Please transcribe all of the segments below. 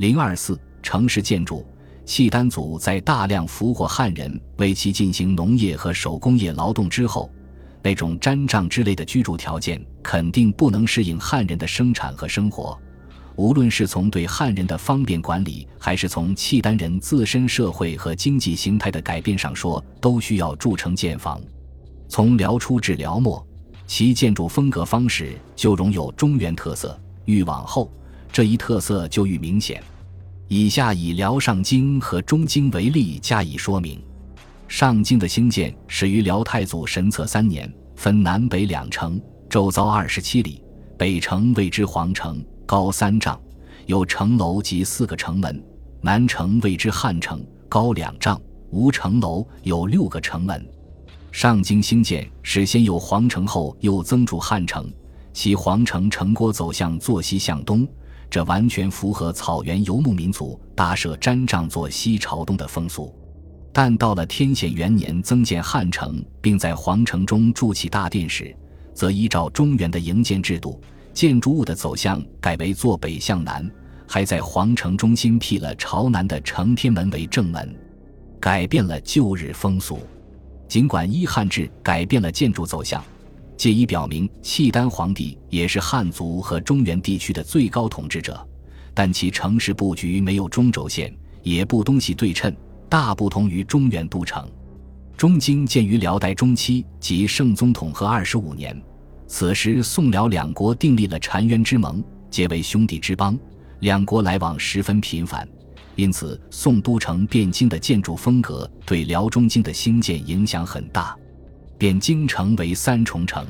零二四城市建筑，契丹族在大量俘获汉人为其进行农业和手工业劳动之后，那种毡帐之类的居住条件肯定不能适应汉人的生产和生活。无论是从对汉人的方便管理，还是从契丹人自身社会和经济形态的改变上说，都需要筑城建房。从辽初至辽末，其建筑风格方式就融有中原特色。愈往后，这一特色就愈明显。以下以辽上京和中京为例加以说明。上京的兴建始于辽太祖神策三年，分南北两城，周遭二十七里。北城谓之皇城，高三丈，有城楼及四个城门；南城谓之汉城，高两丈，无城楼，有六个城门。上京兴建是先有皇城，后又增筑汉城，其皇城城郭走向坐西向东。这完全符合草原游牧民族搭设毡帐坐西朝东的风俗，但到了天显元年增建汉城，并在皇城中筑起大殿时，则依照中原的营建制度，建筑物的走向改为坐北向南，还在皇城中心辟了朝南的承天门为正门，改变了旧日风俗。尽管依汉制改变了建筑走向。借以表明契丹皇帝也是汉族和中原地区的最高统治者，但其城市布局没有中轴线，也不东西对称，大不同于中原都城。中京建于辽代中期，即圣宗统和二十五年，此时宋辽两国订立了澶渊之盟，结为兄弟之邦，两国来往十分频繁，因此宋都城汴京的建筑风格对辽中京的兴建影响很大。汴京城为三重城，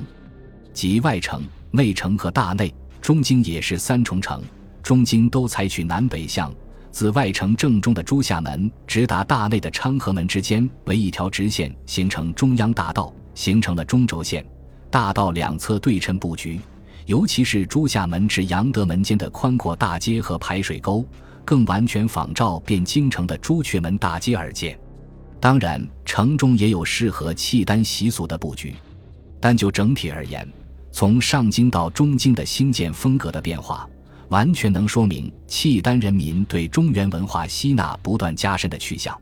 即外城、内城和大内。中京也是三重城，中京都采取南北向，自外城正中的朱夏门直达大内的昌河门之间为一条直线，形成中央大道，形成了中轴线。大道两侧对称布局，尤其是朱夏门至阳德门间的宽阔大街和排水沟，更完全仿照汴京城的朱雀门大街而建。当然，城中也有适合契丹习俗的布局，但就整体而言，从上京到中京的兴建风格的变化，完全能说明契丹人民对中原文化吸纳不断加深的趋向。